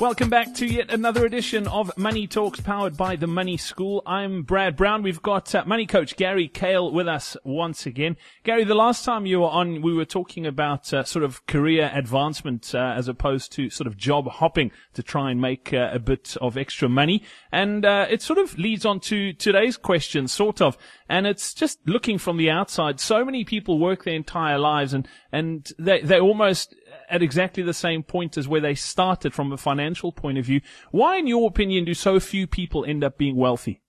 Welcome back to yet another edition of Money Talks powered by the Money School. I'm Brad Brown. We've got uh, money coach Gary Kale with us once again. Gary, the last time you were on, we were talking about uh, sort of career advancement uh, as opposed to sort of job hopping to try and make uh, a bit of extra money. And uh, it sort of leads on to today's question, sort of. And it's just looking from the outside. So many people work their entire lives and, and they, they almost at exactly the same point as where they started from a financial point of view. Why, in your opinion, do so few people end up being wealthy?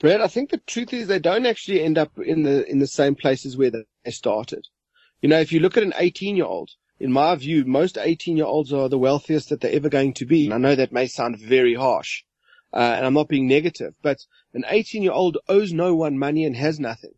Brad, I think the truth is they don't actually end up in the in the same places where they started. You know, if you look at an 18 year old, in my view, most 18 year olds are the wealthiest that they're ever going to be. And I know that may sound very harsh, uh, and I'm not being negative, but an 18 year old owes no one money and has nothing.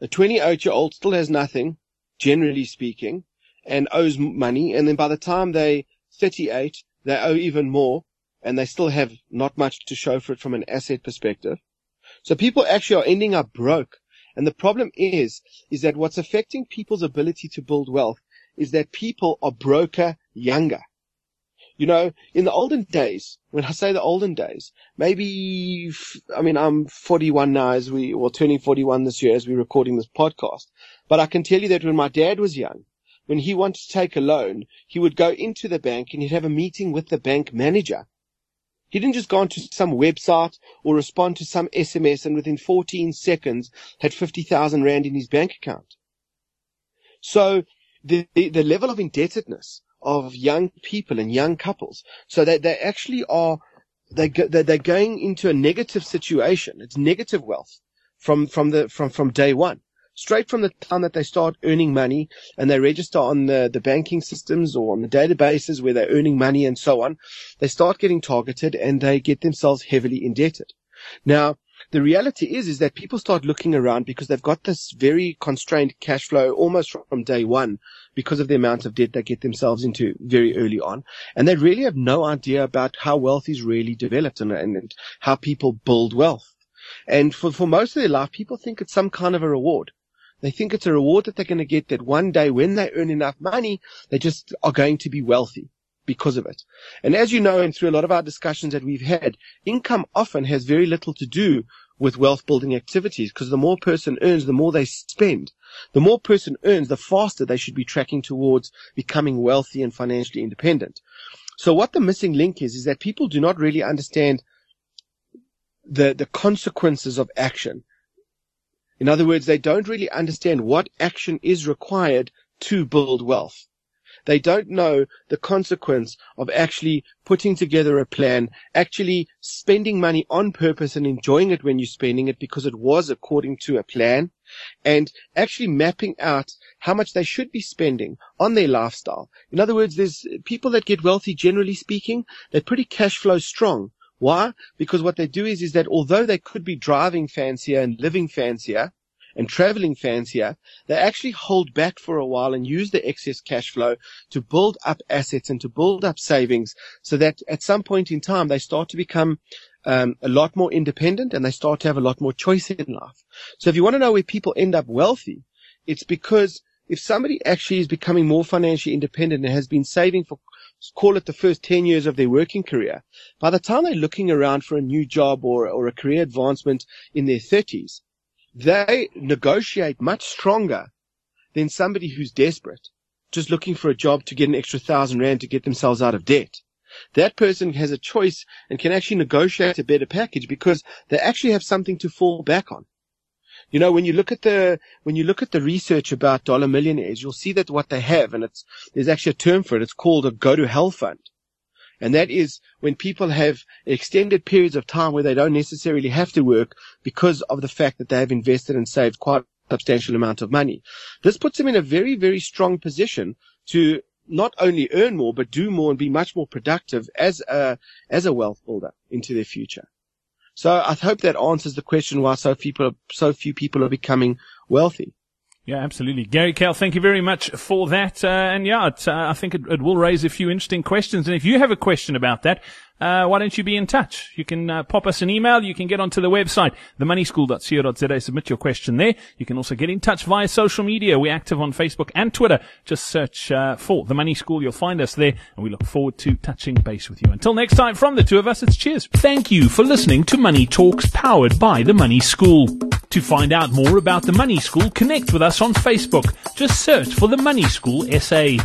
A 28 year old still has nothing, generally speaking, and owes money. And then by the time they 38, they owe even more and they still have not much to show for it from an asset perspective. So people actually are ending up broke. And the problem is, is that what's affecting people's ability to build wealth is that people are broker younger. You know, in the olden days, when I say the olden days, maybe, I mean, I'm 41 now as we, well, turning 41 this year as we're recording this podcast. But I can tell you that when my dad was young, when he wanted to take a loan, he would go into the bank and he'd have a meeting with the bank manager. He didn't just go onto some website or respond to some SMS and within 14 seconds had 50,000 rand in his bank account. So the, the, the level of indebtedness of young people and young couples, so that they actually are, they, they're going into a negative situation. It's negative wealth from, from the, from, from day one straight from the time that they start earning money and they register on the, the banking systems or on the databases where they're earning money and so on, they start getting targeted and they get themselves heavily indebted. Now, the reality is, is that people start looking around because they've got this very constrained cash flow almost from day one because of the amount of debt they get themselves into very early on. And they really have no idea about how wealth is really developed and, and, how people build wealth. And for, for most of their life, people think it's some kind of a reward. They think it's a reward that they're going to get that one day when they earn enough money, they just are going to be wealthy because of it. And as you know, and through a lot of our discussions that we've had, income often has very little to do with wealth building activities because the more person earns, the more they spend. The more person earns, the faster they should be tracking towards becoming wealthy and financially independent. So what the missing link is, is that people do not really understand the, the consequences of action. In other words, they don't really understand what action is required to build wealth. They don't know the consequence of actually putting together a plan, actually spending money on purpose and enjoying it when you're spending it because it was according to a plan and actually mapping out how much they should be spending on their lifestyle. In other words, there's people that get wealthy, generally speaking, they're pretty cash flow strong. Why? Because what they do is, is that although they could be driving fancier and living fancier and traveling fancier, they actually hold back for a while and use the excess cash flow to build up assets and to build up savings so that at some point in time they start to become um, a lot more independent and they start to have a lot more choice in life. So if you want to know where people end up wealthy, it's because if somebody actually is becoming more financially independent and has been saving for call it the first 10 years of their working career, by the time they're looking around for a new job or, or a career advancement in their 30s, they negotiate much stronger than somebody who's desperate, just looking for a job to get an extra thousand rand to get themselves out of debt. That person has a choice and can actually negotiate a better package because they actually have something to fall back on. You know, when you look at the, when you look at the research about dollar millionaires, you'll see that what they have, and it's, there's actually a term for it. It's called a go to hell fund. And that is when people have extended periods of time where they don't necessarily have to work because of the fact that they have invested and saved quite a substantial amount of money. This puts them in a very, very strong position to not only earn more, but do more and be much more productive as a, as a wealth builder into their future. So I hope that answers the question why so people, so few people are becoming wealthy. Yeah, absolutely. Gary Kale, thank you very much for that. Uh, and yeah, it, uh, I think it, it, will raise a few interesting questions. And if you have a question about that, uh, why don't you be in touch? You can uh, pop us an email. You can get onto the website, themoneyschool.co.za, submit your question there. You can also get in touch via social media. We're active on Facebook and Twitter. Just search uh, for The Money School. You'll find us there, and we look forward to touching base with you. Until next time, from the two of us, it's cheers. Thank you for listening to Money Talks, powered by The Money School. To find out more about The Money School, connect with us on Facebook. Just search for The Money School SA.